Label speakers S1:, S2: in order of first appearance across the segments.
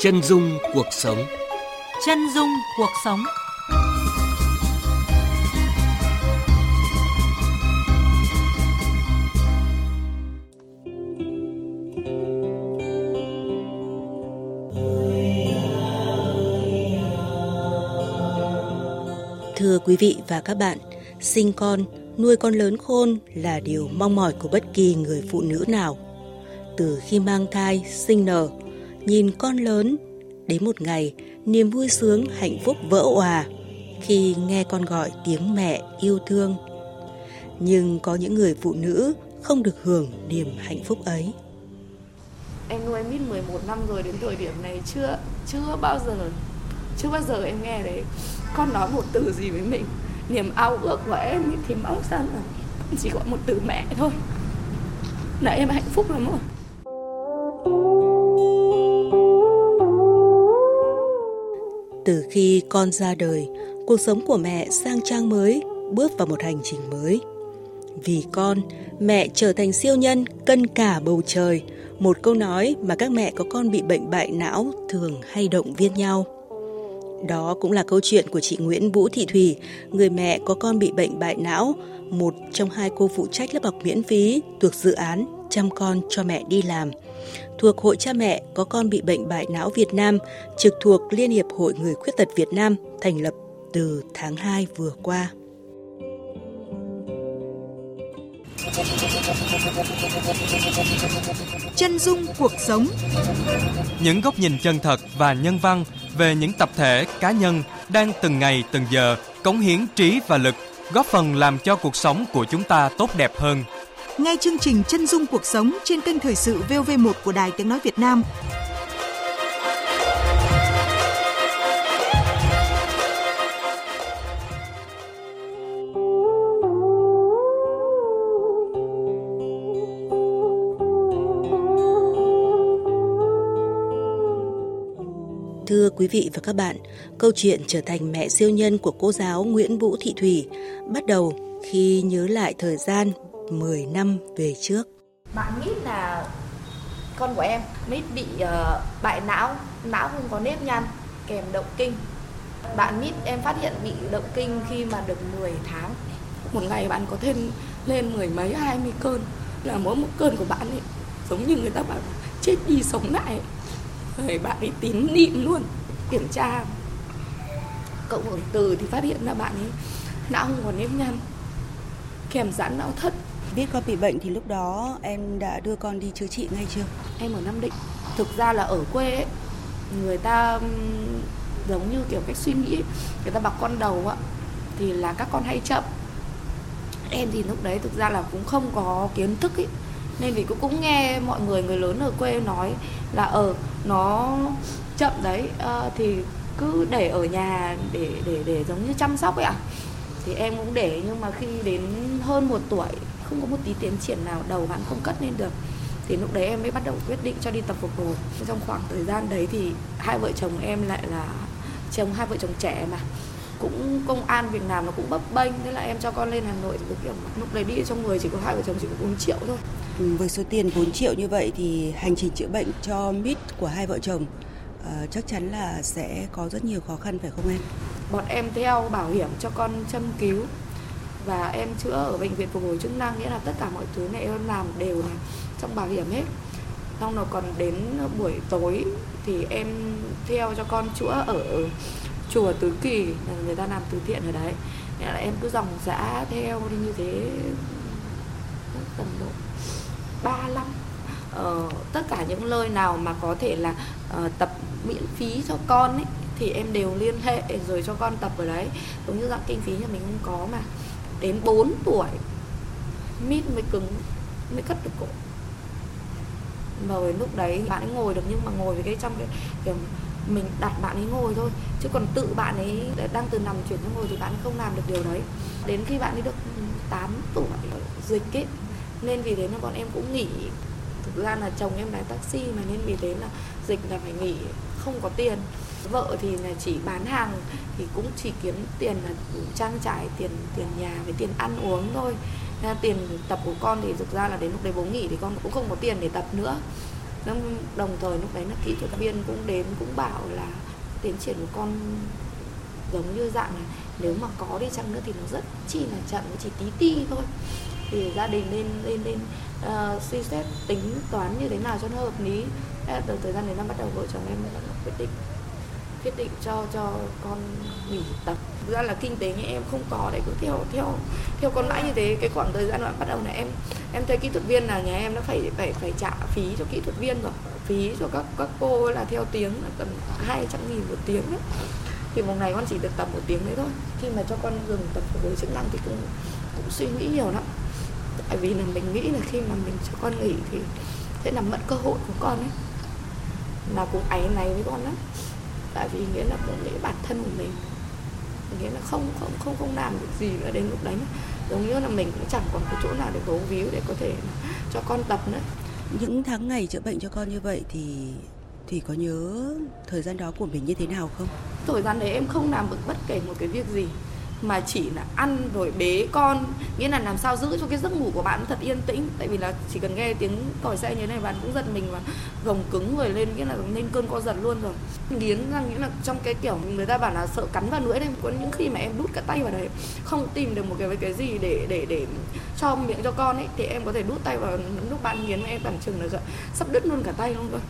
S1: Chân dung cuộc sống.
S2: Chân dung cuộc sống.
S3: Thưa quý vị và các bạn, sinh con, nuôi con lớn khôn là điều mong mỏi của bất kỳ người phụ nữ nào. Từ khi mang thai, sinh nở, nhìn con lớn, đến một ngày niềm vui sướng hạnh phúc vỡ òa khi nghe con gọi tiếng mẹ yêu thương. Nhưng có những người phụ nữ không được hưởng niềm hạnh phúc ấy.
S4: Em nuôi em biết 11 năm rồi đến thời điểm này chưa chưa bao giờ chưa bao giờ em nghe đấy. Con nói một từ gì với mình? Niềm ao ước của em thì mong sao là chỉ có một từ mẹ thôi. Là em hạnh phúc lắm rồi.
S3: Từ khi con ra đời, cuộc sống của mẹ sang trang mới, bước vào một hành trình mới. Vì con, mẹ trở thành siêu nhân cân cả bầu trời, một câu nói mà các mẹ có con bị bệnh bại não thường hay động viên nhau. Đó cũng là câu chuyện của chị Nguyễn Vũ Thị Thủy, người mẹ có con bị bệnh bại não, một trong hai cô phụ trách lớp học miễn phí thuộc dự án chăm con cho mẹ đi làm. Thuộc Hội Cha Mẹ có con bị bệnh bại não Việt Nam, trực thuộc Liên hiệp Hội Người Khuyết tật Việt Nam, thành lập từ tháng 2 vừa qua.
S2: Chân dung cuộc sống.
S5: Những góc nhìn chân thật và nhân văn về những tập thể, cá nhân đang từng ngày từng giờ cống hiến trí và lực, góp phần làm cho cuộc sống của chúng ta tốt đẹp hơn.
S2: Nghe chương trình Chân dung cuộc sống trên kênh thời sự VV1 của Đài Tiếng nói Việt Nam.
S3: Thưa quý vị và các bạn, câu chuyện trở thành mẹ siêu nhân của cô giáo Nguyễn Vũ Thị Thủy bắt đầu khi nhớ lại thời gian 10 năm về trước.
S4: bạn nghĩ là con của em mít bị uh, bại não não không có nếp nhăn kèm động kinh. Bạn mít em phát hiện bị động kinh khi mà được 10 tháng. Một ngày bạn có thêm lên mười mấy hai mươi cơn. Là mỗi một cơn của bạn ấy giống như người ta bảo chết đi sống lại. Rồi bạn ấy tín niệm luôn kiểm tra. Cộng hưởng từ thì phát hiện ra bạn ấy não không có nếp nhăn kèm giãn não thất
S3: Biết con bị bệnh thì lúc đó em đã đưa con đi chữa trị ngay chưa?
S4: em ở Nam Định. Thực ra là ở quê ấy, người ta giống như kiểu cách suy nghĩ ấy, người ta bọc con đầu á thì là các con hay chậm. Em thì lúc đấy thực ra là cũng không có kiến thức ấy nên vì cũng cũng nghe mọi người người lớn ở quê nói là ở nó chậm đấy ờ, thì cứ để ở nhà để để để giống như chăm sóc ấy ạ. Thì em cũng để nhưng mà khi đến hơn một tuổi không có một tí tiến triển nào đầu bạn không cất lên được. Thì lúc đấy em mới bắt đầu quyết định cho đi tập phục hồi. Trong khoảng thời gian đấy thì hai vợ chồng em lại là chồng hai vợ chồng trẻ mà. Cũng công an việc làm nó cũng bấp bênh thế là em cho con lên hà nội thì kiểu lúc đấy đi trong người chỉ có hai vợ chồng chỉ có 4 triệu thôi.
S3: Ừ, Với số tiền 4 triệu như vậy thì hành trình chữa bệnh cho mít của hai vợ chồng ờ, chắc chắn là sẽ có rất nhiều khó khăn phải không em?
S4: bọn em theo bảo hiểm cho con châm cứu và em chữa ở bệnh viện phục hồi chức năng nghĩa là tất cả mọi thứ này em làm đều là trong bảo hiểm hết. Xong rồi còn đến buổi tối thì em theo cho con chữa ở chùa Tứ Kỳ người ta làm từ thiện ở đấy. Nghĩa là em cứ dòng dã theo đi như thế tầm độ ba năm. Ờ, tất cả những nơi nào mà có thể là uh, tập miễn phí cho con ấy thì em đều liên hệ rồi cho con tập ở đấy. Giống như dạng kinh phí nhà mình không có mà đến 4 tuổi, mít mới cứng, mới cất được cổ. Mà với lúc đấy bạn ấy ngồi được nhưng mà ngồi với cái trong cái, kiểu, mình đặt bạn ấy ngồi thôi. Chứ còn tự bạn ấy đang từ nằm chuyển sang ngồi thì bạn ấy không làm được điều đấy. Đến khi bạn ấy được ừ, 8 tuổi, dịch ấy, nên vì thế là bọn em cũng nghỉ. Thực ra là chồng em lái taxi mà nên vì thế là dịch là phải nghỉ, không có tiền vợ thì là chỉ bán hàng thì cũng chỉ kiếm tiền là trang trải tiền tiền nhà với tiền ăn uống thôi. Nên tiền tập của con thì thực ra là đến lúc đấy bố nghỉ thì con cũng không có tiền để tập nữa. Đồng thời lúc đấy là kỹ thuật viên cũng đến cũng bảo là tiến triển của con giống như dạng là nếu mà có đi chăng nữa thì nó rất chi là chậm chỉ tí ti thôi. Thì gia đình nên nên nên uh, suy xét tính toán như thế nào cho nó hợp lý. Từ thời gian đến năm bắt đầu vợ chồng em quyết định quyết định cho cho con nghỉ tập. Thực ra là kinh tế nhà em không có để cứ theo theo theo con mãi như thế. Cái khoảng thời gian đoạn bắt đầu là em em thuê kỹ thuật viên là nhà em nó phải phải phải trả phí cho kỹ thuật viên rồi. Phí cho các các cô là theo tiếng là tầm hai trăm nghìn một tiếng đấy. Thì một ngày con chỉ được tập một tiếng đấy thôi. Khi mà cho con dừng tập phục hồi chức năng thì cũng cũng suy nghĩ nhiều lắm. Tại vì là mình nghĩ là khi mà mình cho con nghỉ thì sẽ làm mất cơ hội của con ấy. Là cũng áy này với con lắm tại vì nghĩa là cũng nghĩ bản thân của mình. Nghĩa là không không không không làm được gì nữa đến lúc đấy giống như là mình cũng chẳng còn cái chỗ nào để bấu víu để có thể cho con tập nữa.
S3: Những tháng ngày chữa bệnh cho con như vậy thì thì có nhớ thời gian đó của mình như thế nào không?
S4: Thời gian đấy em không làm được bất kể một cái việc gì mà chỉ là ăn rồi bế con, nghĩa là làm sao giữ cho cái giấc ngủ của bạn thật yên tĩnh. Tại vì là chỉ cần nghe tiếng còi xe như thế này, bạn cũng giật mình và gồng cứng người lên, nghĩa là lên cơn co giật luôn rồi. Nghiến răng, nghĩa là trong cái kiểu người ta bảo là sợ cắn vào lưỡi đấy, có những khi mà em đút cả tay vào đấy, không tìm được một cái cái gì để để để cho miệng cho con ấy, thì em có thể đút tay vào lúc bạn nghiến em tưởng chừng là sắp đứt luôn cả tay luôn rồi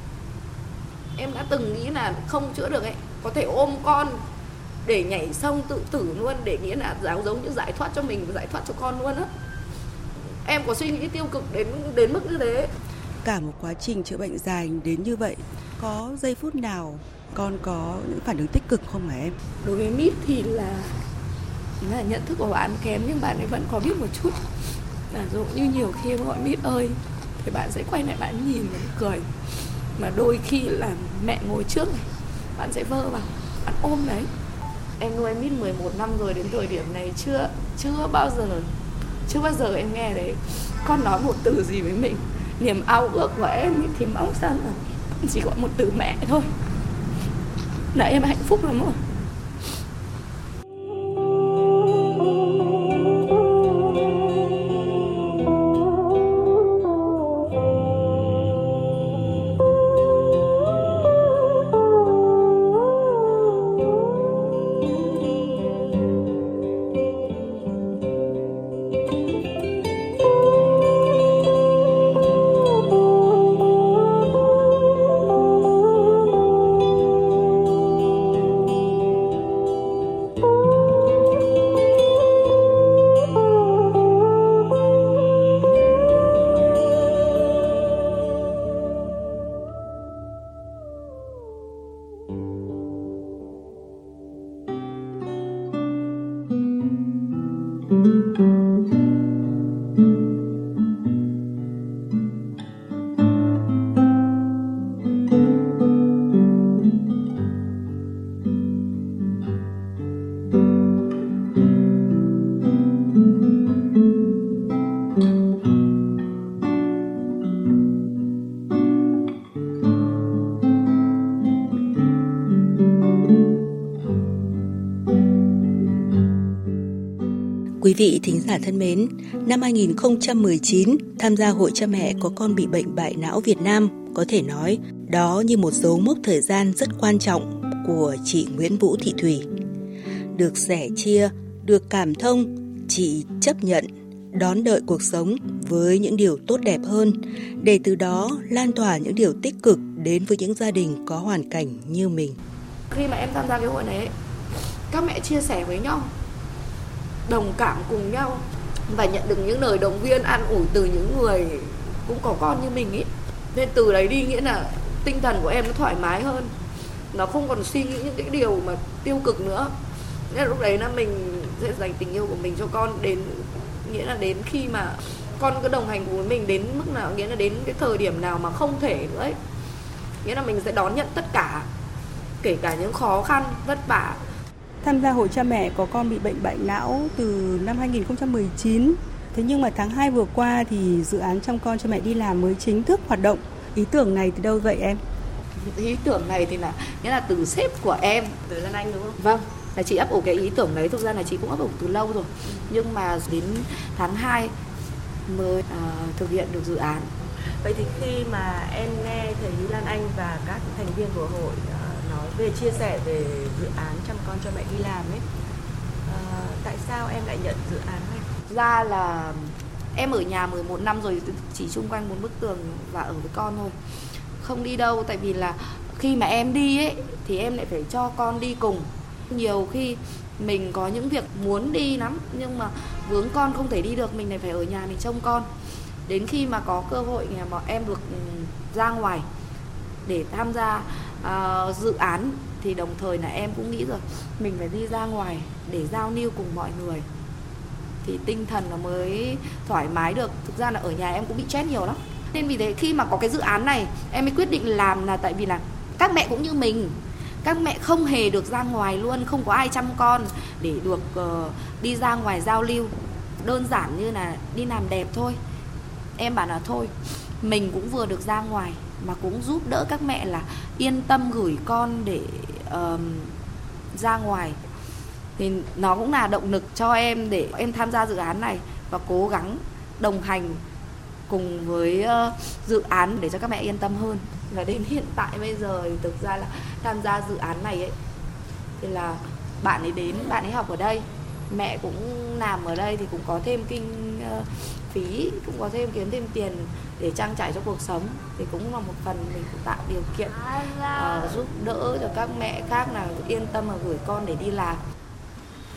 S4: em đã từng nghĩ là không chữa được ấy, có thể ôm con để nhảy sông tự tử luôn để nghĩa là giáo giống như giải thoát cho mình và giải thoát cho con luôn á. Em có suy nghĩ tiêu cực đến đến mức như thế?
S3: Cả một quá trình chữa bệnh dài đến như vậy có giây phút nào con có những phản ứng tích cực không hả em?
S4: Đối với mít thì là là nhận thức của bạn kém nhưng bạn ấy vẫn có biết một chút. Là dụ như nhiều khi em gọi mít ơi thì bạn sẽ quay lại bạn nhìn và cười. Mà đôi khi là mẹ ngồi trước này bạn sẽ vơ vào bạn ôm đấy em nuôi mít 11 năm rồi, đến thời điểm này chưa chưa bao giờ, chưa bao giờ em nghe đấy. Con nói một từ gì với mình, niềm ao ước của em thì mong sao là chỉ gọi một từ mẹ thôi. Là em hạnh phúc lắm rồi.
S3: Quý giả thân mến, năm 2019, tham gia Hội cha mẹ có con bị bệnh bại não Việt Nam có thể nói đó như một dấu mốc thời gian rất quan trọng của chị Nguyễn Vũ Thị Thủy. Được sẻ chia, được cảm thông, chị chấp nhận, đón đợi cuộc sống với những điều tốt đẹp hơn để từ đó lan tỏa những điều tích cực đến với những gia đình có hoàn cảnh như mình.
S4: Khi mà em tham gia cái hội này, các mẹ chia sẻ với nhau đồng cảm cùng nhau và nhận được những lời động viên, an ủi từ những người cũng có con như mình ấy nên từ đấy đi nghĩa là tinh thần của em nó thoải mái hơn. Nó không còn suy nghĩ những cái điều mà tiêu cực nữa. Nên lúc đấy là mình sẽ dành tình yêu của mình cho con đến, nghĩa là đến khi mà con cứ đồng hành cùng với mình đến mức nào, nghĩa là đến cái thời điểm nào mà không thể nữa ấy. Nghĩa là mình sẽ đón nhận tất cả, kể cả những khó khăn, vất vả
S1: tham gia hội cha mẹ có con bị bệnh bại não từ năm 2019. Thế nhưng mà tháng 2 vừa qua thì dự án trong con cho mẹ đi làm mới chính thức hoạt động. Ý tưởng này từ đâu vậy em?
S4: Ý tưởng này thì là nghĩa là từ sếp của em, từ Lan Anh đúng không? Vâng, là chị ấp ủ cái ý tưởng đấy thực ra là chị cũng ấp ủ từ lâu rồi. Nhưng mà đến tháng 2 mới uh, thực hiện được dự án
S6: vậy thì khi mà em nghe thầy Lan Anh và các thành viên của hội uh, nói về chia sẻ về dự án chăm con cho mẹ đi làm ấy. À, tại sao em lại nhận dự án này?
S4: Ra là em ở nhà 11 năm rồi chỉ chung quanh bốn bức tường và ở với con thôi. Không đi đâu tại vì là khi mà em đi ấy thì em lại phải cho con đi cùng. Nhiều khi mình có những việc muốn đi lắm nhưng mà vướng con không thể đi được mình lại phải ở nhà mình trông con. Đến khi mà có cơ hội mà em được ừ, ra ngoài để tham gia uh, dự án thì đồng thời là em cũng nghĩ rồi mình phải đi ra ngoài để giao lưu cùng mọi người. Thì tinh thần nó mới thoải mái được. Thực ra là ở nhà em cũng bị stress nhiều lắm. Nên vì thế khi mà có cái dự án này em mới quyết định làm là tại vì là các mẹ cũng như mình các mẹ không hề được ra ngoài luôn không có ai chăm con để được uh, đi ra ngoài giao lưu. Đơn giản như là đi làm đẹp thôi. Em bảo là thôi mình cũng vừa được ra ngoài mà cũng giúp đỡ các mẹ là yên tâm gửi con để um, ra ngoài. Thì nó cũng là động lực cho em để em tham gia dự án này và cố gắng đồng hành cùng với uh, dự án để cho các mẹ yên tâm hơn. Và đến hiện tại bây giờ thì thực ra là tham gia dự án này ấy thì là bạn ấy đến bạn ấy học ở đây mẹ cũng làm ở đây thì cũng có thêm kinh phí cũng có thêm kiếm thêm tiền để trang trải cho cuộc sống thì cũng là một phần mình cũng tạo điều kiện uh, giúp đỡ cho các mẹ khác là yên tâm mà gửi con để đi làm.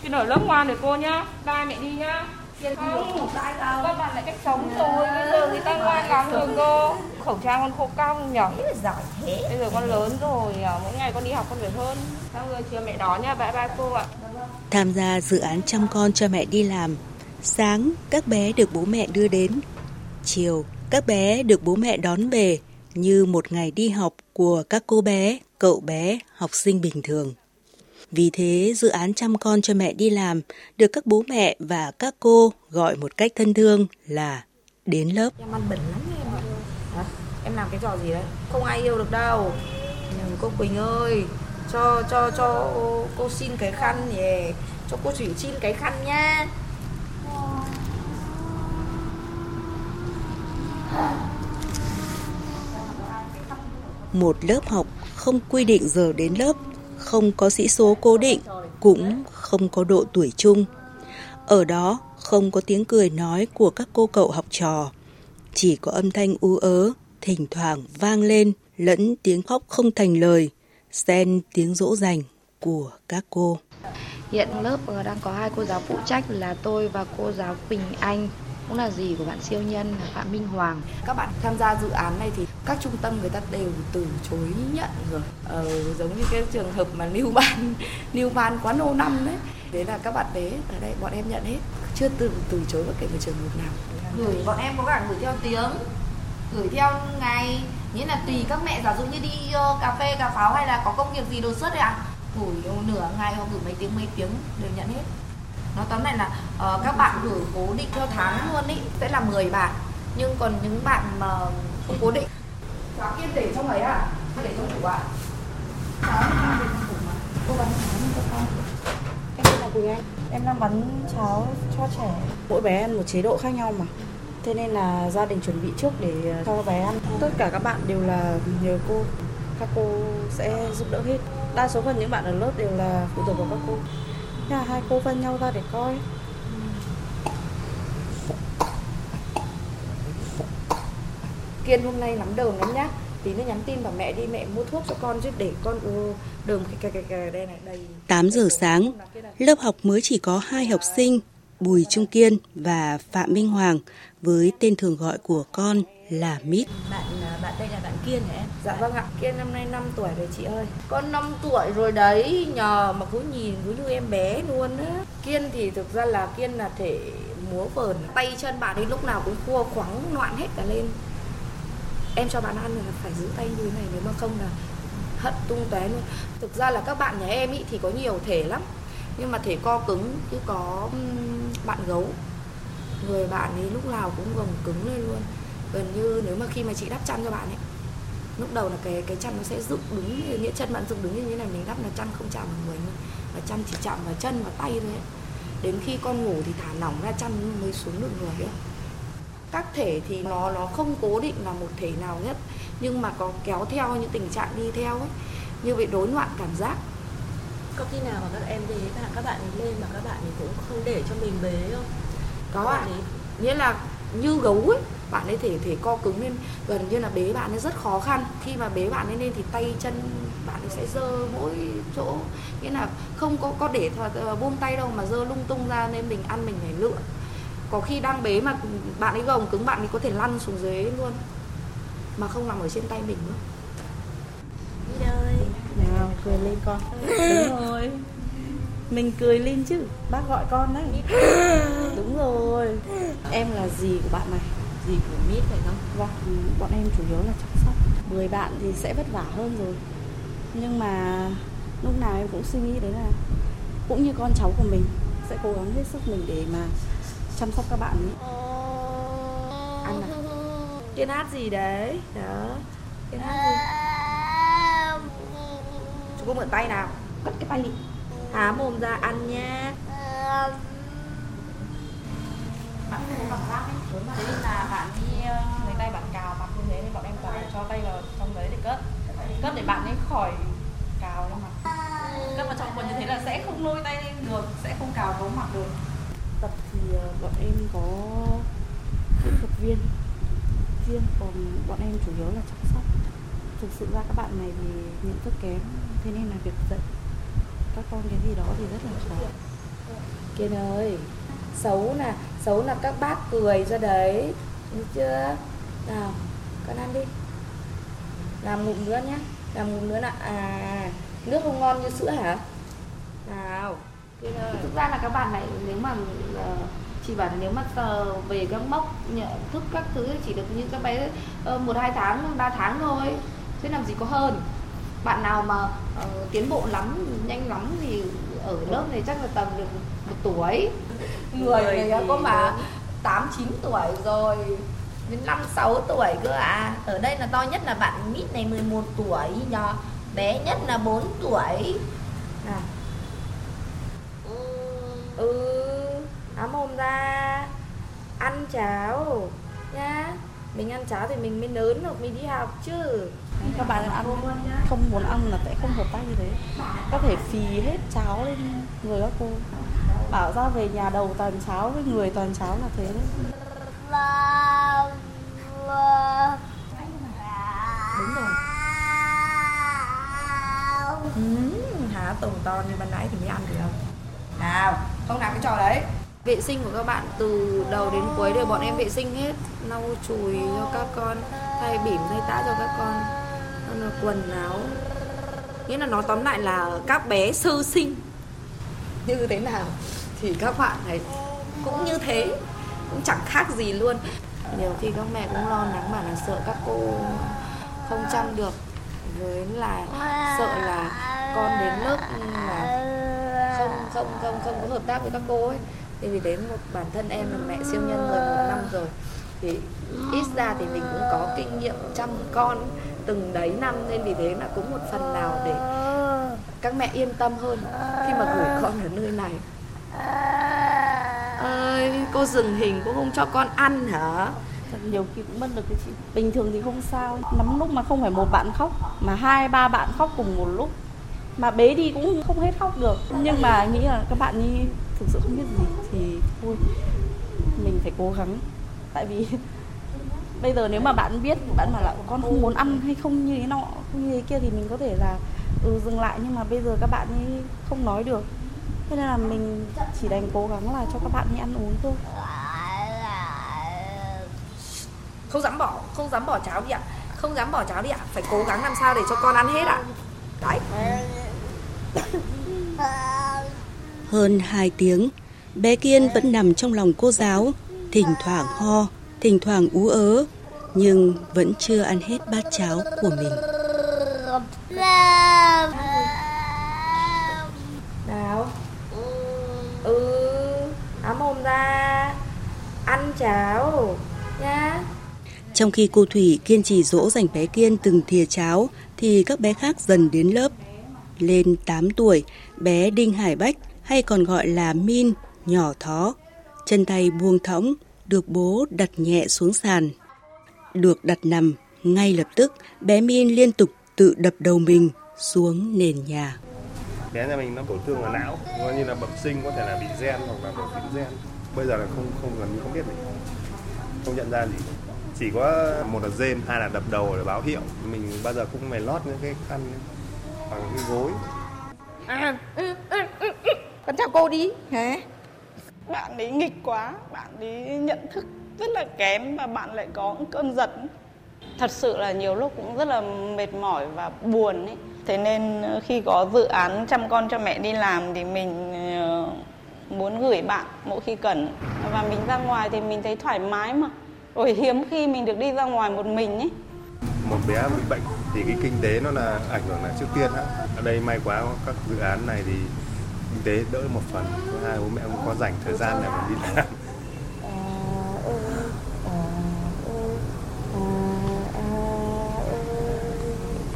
S7: Khi ở lớp ngoan rồi cô nhá bye mẹ đi nhá. Không các bạn lại cách sống rồi bây giờ người ta ngoan lắm rồi cô. Khẩu trang con khô cong nhở giỏi thế. Bây giờ con lớn rồi mỗi ngày con đi học con phải hơn. Xong rồi chiều mẹ đón nha bye bye cô ạ.
S3: Tham gia dự án chăm con cho mẹ đi làm sáng các bé được bố mẹ đưa đến chiều các bé được bố mẹ đón về như một ngày đi học của các cô bé cậu bé học sinh bình thường vì thế, dự án chăm con cho mẹ đi làm được các bố mẹ và các cô gọi một cách thân thương là đến lớp.
S4: Em ăn bẩn lắm em ạ. Em làm cái trò gì đấy? Không ai yêu được đâu. Cô Quỳnh ơi, cho cho cho cô xin cái khăn nhé. Cho cô Thủy xin cái khăn nhá.
S3: Một lớp học không quy định giờ đến lớp không có sĩ số cố định, cũng không có độ tuổi chung. Ở đó không có tiếng cười nói của các cô cậu học trò, chỉ có âm thanh u ớ, thỉnh thoảng vang lên lẫn tiếng khóc không thành lời, xen tiếng dỗ dành của các cô.
S4: Hiện lớp đang có hai cô giáo phụ trách là tôi và cô giáo Quỳnh Anh cũng là gì của bạn siêu nhân Phạm Minh Hoàng. Các bạn tham gia dự án này thì các trung tâm người ta đều từ chối nhận rồi. Ờ, giống như cái trường hợp mà lưu ban lưu ban quá lâu năm đấy. Đấy là các bạn đấy ở đây bọn em nhận hết, chưa từ từ chối bất kể một trường hợp nào. Gửi bọn em có cả gửi theo tiếng, gửi theo ngày, nghĩa là tùy các mẹ giả dụ như đi uh, cà phê cà pháo hay là có công việc gì đột xuất đấy ạ. À? Gửi nửa ngày hoặc gửi mấy tiếng mấy tiếng đều nhận hết. Nó tóm lại là uh, các bạn gửi cố định theo tháng luôn ý sẽ là 10 bạn nhưng còn những bạn mà không cố định. Cháu kia để trong ấy à để trong tủ ạ. Mà cô bán cho con em là Quỳnh Anh. Em đang bán cháo cho trẻ. Mỗi bé ăn một chế độ khác nhau mà. Thế nên là gia đình chuẩn bị trước để cho bé ăn. Tất cả các bạn đều là nhờ cô. Các cô sẽ giúp đỡ hết đa số phần những bạn ở lớp đều là phụ thuộc vào các cô. Thế là hai cô phân nhau ra để coi. Kiên hôm nay nắm đờm lắm nhá. Tí nữa nhắn tin bảo mẹ đi mẹ mua thuốc cho con chứ để con u đờm cái cái cái đây này đầy.
S3: 8 giờ sáng, lớp học mới chỉ có hai học sinh Bùi Trung Kiên và Phạm Minh Hoàng với tên thường gọi của con là Mít.
S6: Bạn à, bạn đây là bạn Kiên hả em?
S4: Dạ vâng ạ, Kiên năm nay 5 tuổi rồi chị ơi. Con 5 tuổi rồi đấy, nhờ mà cứ nhìn cứ như em bé luôn á. Kiên thì thực ra là Kiên là thể múa vờn, tay chân bạn ấy lúc nào cũng khua khoắng loạn hết cả lên. Em cho bạn ăn là phải giữ tay như thế này nếu mà không là hận tung tóe luôn. Thực ra là các bạn nhà em ý thì có nhiều thể lắm. Nhưng mà thể co cứng chứ có bạn gấu người bạn ấy lúc nào cũng gồng cứng lên luôn gần như nếu mà khi mà chị đắp chăn cho bạn ấy lúc đầu là cái cái chăn nó sẽ dựng đúng nghĩa chân bạn dựng đứng như thế này mình đắp là chăn không chạm vào người nữa và chăn chỉ chạm vào chân và tay thôi ấy. đến khi con ngủ thì thả lỏng ra chăn mới xuống được người ấy. các thể thì nó nó không cố định là một thể nào nhất nhưng mà có kéo theo những tình trạng đi theo ấy như bị rối loạn cảm giác
S6: có khi nào mà các em bế các các bạn ấy lên mà các bạn ấy cũng không để cho mình bế không
S4: có ạ à. nghĩa là như gấu ấy bạn ấy thể thể co cứng lên gần như là bế bạn ấy rất khó khăn. Khi mà bế bạn ấy lên thì tay chân bạn ấy sẽ dơ mỗi chỗ. Nghĩa là không có có để ờ, buông tay đâu mà dơ lung tung ra nên mình ăn mình phải lựa. Có khi đang bế mà bạn ấy gồng cứng bạn ấy có thể lăn xuống dưới luôn mà không nằm ở trên tay mình nữa.
S6: Ơi
S1: nào cười lên con. Đúng rồi. Mình cười lên chứ. Bác gọi con đấy. Đúng rồi. Em là gì của bạn này
S6: gì của mít phải không?
S1: Vâng bọn em chủ yếu là chăm sóc. 10 bạn thì sẽ vất vả hơn rồi. Nhưng mà lúc nào em cũng suy nghĩ đấy là cũng như con cháu của mình sẽ cố gắng hết sức mình để mà chăm sóc các bạn ấy.
S4: Ăn nào. Kiên hát gì đấy? Đó. Kiên hát gì? Chú cô mượn tay nào? Cất cái tay đi. Há mồm ra ăn nha
S7: bạn không có cảm giác ấy thế nên là bạn đi lấy tay bạn cào mặt như thế nên bọn em toàn phải cho tay vào trong đấy để cất cất để bạn ấy khỏi cào lên mặt cất vào trong quần như thế là sẽ không lôi tay lên được sẽ không cào cấu mặt được
S1: tập thì ờ, bọn em có kỹ thuật viên riêng còn em chủ yếu là chăm sóc. Thực sự ra các bạn này thì nhận thức kém thế nên là việc dạy các con cái gì đó thì rất là khó.
S4: Kiên ơi xấu nè xấu là các bác cười ra đấy được chưa? Nào con ăn đi. Làm ngụm nữa nhé làm ngụm nữa là à nước không ngon như sữa hả? Nào Kiên ơi. Thực ra là các bạn này nếu mà uh, chỉ bảo nếu mà uh, về các mốc nhận thức các thứ chỉ được như các bé uh, một hai tháng ba tháng thôi chứ làm gì có hơn. Bạn nào mà uh, tiến bộ lắm nhanh lắm thì ở lớp này chắc là tầm được một tuổi. Người này có mà tám chín tuổi rồi đến năm sáu tuổi cơ à. Ở đây là to nhất là bạn mít này 11 tuổi nhờ bé nhất là 4 tuổi. Nào ừ há mồm ra. Ăn cháo. Nhá. Mình ăn cháo thì mình mới lớn được mình đi học chứ.
S1: Các bạn ăn không muốn ăn là sẽ không hợp tác như thế. Có thể phì hết cháo lên người các cô. Bảo ra về nhà đầu toàn cháo với người toàn cháo là thế đấy.
S4: Đúng rồi. Ừ, há tổng to như ban nãy thì mới ăn được. Nào không làm cái trò đấy vệ sinh của các bạn từ đầu đến cuối đều bọn em vệ sinh hết. Lau chùi cho các con, thay bỉm, thay tã cho các con. Quần áo. Nghĩa là nó tóm lại là các bé sơ sinh. Như thế nào thì các bạn này cũng như thế, cũng chẳng khác gì luôn. Nhiều khi các mẹ cũng lo lắng mà là sợ các cô không chăm được. Với là sợ là con đến lớp là không không không không có hợp tác với các cô ấy thì vì đến một bản thân em là mẹ siêu nhân rồi một năm rồi thì ít ra thì mình cũng có kinh nghiệm chăm con từng đấy năm nên vì thế là cũng một phần nào để các mẹ yên tâm hơn khi mà gửi con ở nơi này. Ơi cô dừng hình cũng không cho con ăn hả?
S1: Nhiều khi cũng mất được cái chị. Bình thường thì không sao. Lắm lúc mà không phải một bạn khóc mà hai ba bạn khóc cùng một lúc. Mà bế đi cũng không hết khóc được. Nhưng mà nghĩ là các bạn như thực sự không biết gì thì thôi, mình phải cố gắng. Tại vì bây giờ nếu mà bạn biết, bạn mà là con không muốn ăn hay không như thế nọ không như thế kia thì mình có thể là ừ dừng lại. Nhưng mà bây giờ các bạn ấy không nói được. Thế nên là mình chỉ đành cố gắng là cho các bạn ấy ăn uống thôi.
S4: Không dám bỏ, không dám bỏ cháo đi ạ. Không dám bỏ cháo đi ạ. Phải cố gắng làm sao để cho con ăn hết ạ. Đấy.
S3: Hơn 2 tiếng, bé Kiên vẫn nằm trong lòng cô giáo, thỉnh thoảng ho, thỉnh thoảng ú ớ, nhưng vẫn chưa ăn hết bát cháo của mình.
S4: nào ừ há mồm ra ăn cháo nhá
S3: Trong khi cô Thủy kiên trì dỗ dành bé Kiên từng thìa cháo, thì các bé khác dần đến lớp. Lên 8 tuổi, bé Đinh Hải Bách hay còn gọi là Min, nhỏ thó, chân tay buông thõng, được bố đặt nhẹ xuống sàn. Được đặt nằm, ngay lập tức bé Min liên tục tự đập đầu mình xuống nền nhà.
S8: Bé nhà mình nó tổn thương ở não, coi như là bẩm sinh có thể là bị gen hoặc là đột biến gen. Bây giờ là không không gần như không biết gì, không nhận ra gì. Chỉ có một là gen, hai là đập đầu để báo hiệu. Mình bao giờ cũng phải lót những cái khăn bằng cái gối.
S9: À, ừ, ừ, ừ. Con chào cô đi. Hả?
S10: bạn ấy nghịch quá bạn ấy nhận thức rất là kém và bạn lại có cơn giận. Thật sự là nhiều lúc cũng rất là mệt mỏi và buồn ấy. Thế nên ờ, khi có dự án chăm con cho mẹ đi làm thì mình ờ, muốn gửi bạn mỗi khi cần. Và mình ra ngoài thì mình thấy thoải mái mà. Rồi hiếm khi mình được đi ra ngoài một mình ấy.
S8: Một bé bị bệnh thì cái kinh tế nó là ảnh hưởng là trước tiên á. Ở đây may quá các dự án này thì kinh tế đỡ một phần thứ hai bố mẹ cũng có dành thời gian để mà đi làm.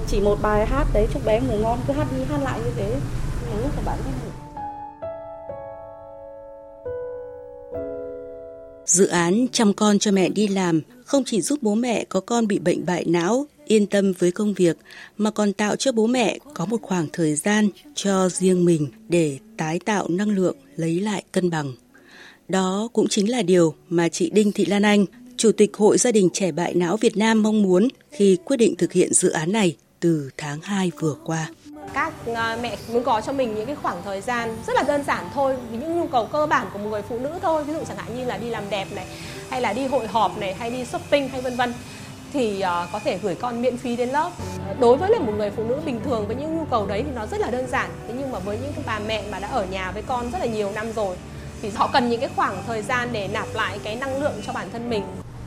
S1: Chỉ một bài hát đấy chúc bé ngủ ngon cứ hát đi hát lại như thế. Nhiều lúc là bạn không ngủ
S3: Dự án chăm con cho mẹ đi làm không chỉ giúp bố mẹ có con bị bệnh bại não yên tâm với công việc mà còn tạo cho bố mẹ có một khoảng thời gian cho riêng mình để tái tạo năng lượng lấy lại cân bằng. Đó cũng chính là điều mà chị Đinh Thị Lan Anh, Chủ tịch Hội Gia đình Trẻ Bại Não Việt Nam mong muốn khi quyết định thực hiện dự án này từ tháng 2 vừa qua.
S11: Các ờ, mẹ muốn có cho mình những cái khoảng thời gian rất là đơn giản thôi, vì những nhu cầu cơ bản của một người phụ nữ thôi, ví dụ chẳng hạn như là đi làm đẹp này, hay là đi hội họp này, hay đi shopping hay vân vân thì uh, có thể gửi con miễn phí đến lớp. Đối với là một người phụ nữ bình thường với những nhu cầu đấy thì nó rất là đơn giản. Thế nhưng mà với những cái bà mẹ mà đã ở nhà với con rất là nhiều năm rồi thì họ cần những cái khoảng thời gian để nạp lại cái năng lượng cho bản thân mình.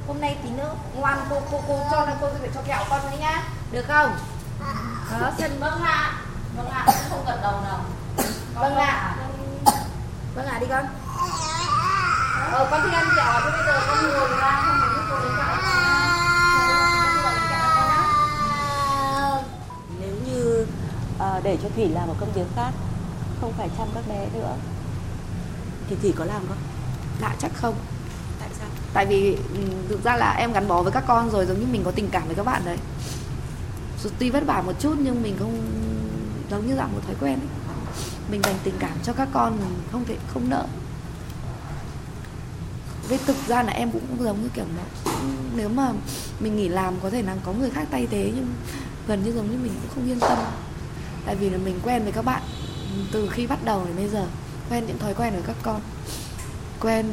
S9: Hôm nay tí nữa ngoan cô cô cô cho là cô phải cho kẹo con đấy nhá. Được không? Đó xin vâng ạ vâng ạ không gật đầu nào. Vâng ạ vâng ạ đi con. Ờ con thích ăn kẹo thế bây giờ con ngồi ra không phải giúp cô lấy kẹo
S1: để cho thủy làm một công việc khác không phải chăm các bé nữa. Thì thủy có làm không?
S4: Dạ chắc không.
S1: Tại sao?
S4: Tại vì ừ, thực ra là em gắn bó với các con rồi giống như mình có tình cảm với các bạn đấy. Tuy vất vả một chút nhưng mình không giống như dạng một thói quen ấy. mình dành tình cảm cho các con mình không thể không nợ với thực ra là em cũng giống như kiểu là nếu mà mình nghỉ làm có thể là có người khác thay thế nhưng gần như giống như mình cũng không yên tâm tại vì là mình quen với các bạn từ khi bắt đầu đến bây giờ quen những thói quen của các con quen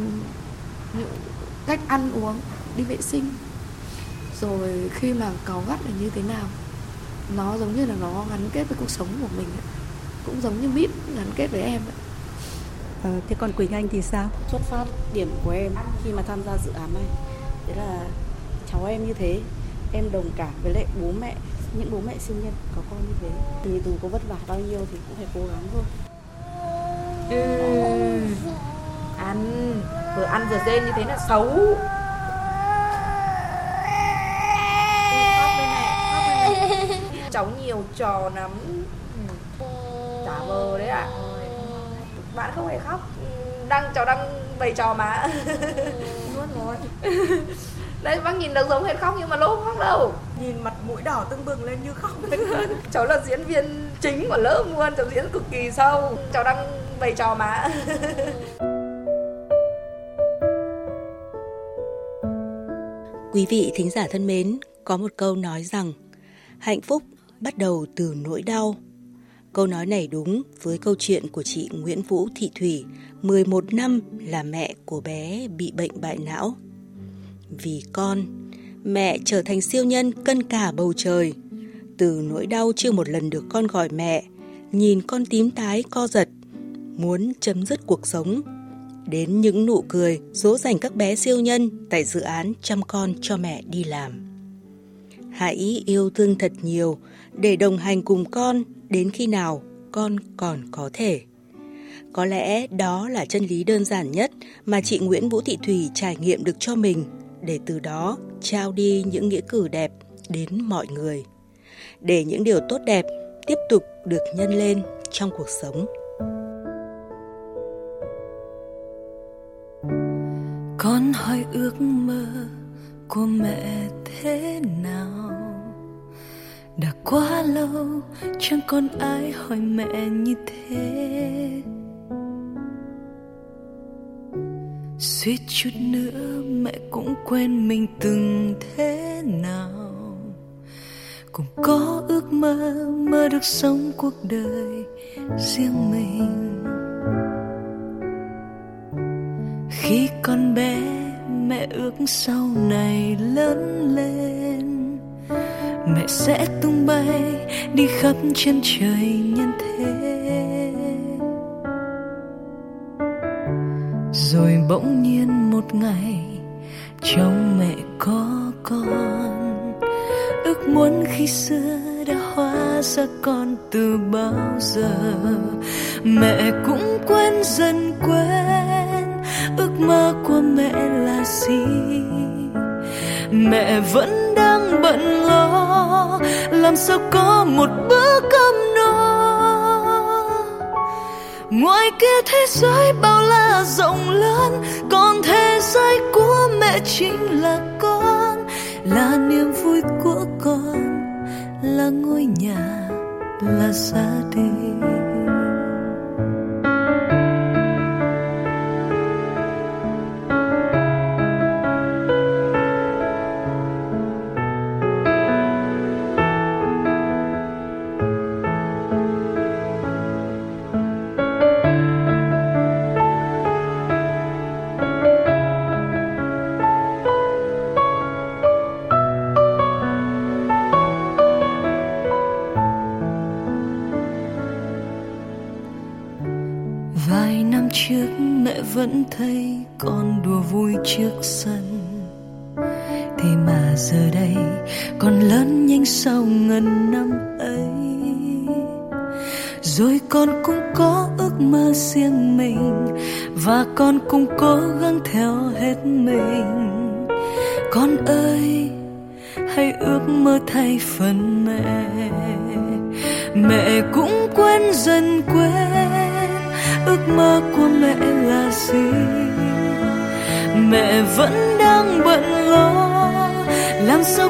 S4: những cách ăn uống đi vệ sinh rồi khi mà cáu gắt là như thế nào nó giống như là nó gắn kết với cuộc sống của mình ấy. cũng giống như mít gắn kết với em ấy.
S2: À, thế còn Quỳnh Anh thì sao?
S1: Xuất phát điểm của em khi mà tham gia dự án này Đấy là cháu em như thế Em đồng cảm với lại bố mẹ Những bố mẹ siêu nhân có con như thế Thì dù có vất vả bao nhiêu thì cũng phải cố gắng thôi.
S9: Ừ. Ăn Vừa ăn vừa rên như thế là xấu. Cháu nhiều trò lắm. Giả vờ đấy ạ. À. bạn không phải khóc. Đang cháu đang bày trò mà. Nuốt rồi đấy bác nhìn được giống hết khóc nhưng mà lâu không khóc đâu.
S6: Nhìn mặt mũi đỏ tưng bừng lên như khóc
S9: cháu là diễn viên chính của lớp luôn cháu diễn cực kỳ sâu cháu đang bày trò mà
S3: Quý vị thính giả thân mến, có một câu nói rằng hạnh phúc bắt đầu từ nỗi đau. Câu nói này đúng với câu chuyện của chị Nguyễn Vũ Thị Thủy, 11 năm là mẹ của bé bị bệnh bại não. Vì con, mẹ trở thành siêu nhân cân cả bầu trời. Từ nỗi đau chưa một lần được con gọi mẹ, nhìn con tím tái co giật, muốn chấm dứt cuộc sống đến những nụ cười dỗ dành các bé siêu nhân tại dự án chăm con cho mẹ đi làm. Hãy yêu thương thật nhiều để đồng hành cùng con đến khi nào con còn có thể. Có lẽ đó là chân lý đơn giản nhất mà chị Nguyễn Vũ Thị Thùy trải nghiệm được cho mình để từ đó trao đi những nghĩa cử đẹp đến mọi người. Để những điều tốt đẹp tiếp tục được nhân lên trong cuộc sống.
S12: Con hỏi ước mơ của mẹ thế nào đã quá lâu, chẳng còn ai hỏi mẹ như thế suýt chút nữa mẹ cũng quên mình từng thế nào. Cũng có ước mơ mơ được sống cuộc đời riêng mình. Khi con bé mẹ ước sau này lớn lên, mẹ sẽ tung bay đi khắp chân trời nhân thế. Rồi bỗng nhiên một ngày, trong mẹ có con. Ước muốn khi xưa đã hóa ra con từ bao giờ, mẹ cũng quên dần quên ước mơ của mẹ là gì? Mẹ vẫn đang bận lo, làm sao có một bữa cơm no? Ngoài kia thế giới bao la rộng lớn, còn thế giới của mẹ chính là con. Là niềm vui của con, là ngôi nhà, là gia đình. Sau ngần năm ấy. Rồi con cũng có ước mơ riêng mình, và con cũng cố gắng theo hết mình. Con ơi, hãy ước mơ thay phần mẹ. Mẹ cũng quên dần quên ước mơ của mẹ là gì? Mẹ vẫn đang bận lo, làm sao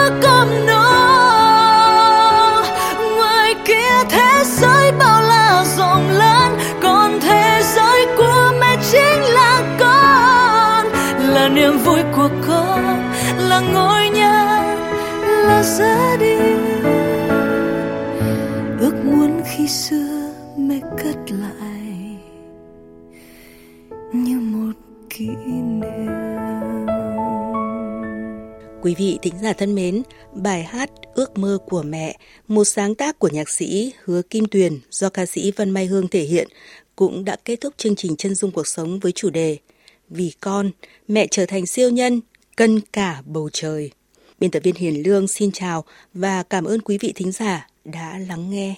S3: Quý vị thính giả thân mến, bài hát Ước mơ của mẹ, một sáng tác của nhạc sĩ Hứa Kim Tuyền do ca sĩ Vân Mai Hương thể hiện, cũng đã kết thúc chương trình Chân dung cuộc sống với chủ đề Vì con, mẹ trở thành siêu nhân, cân cả bầu trời. Biên tập viên Hiền Lương xin chào và cảm ơn quý vị thính giả đã lắng nghe.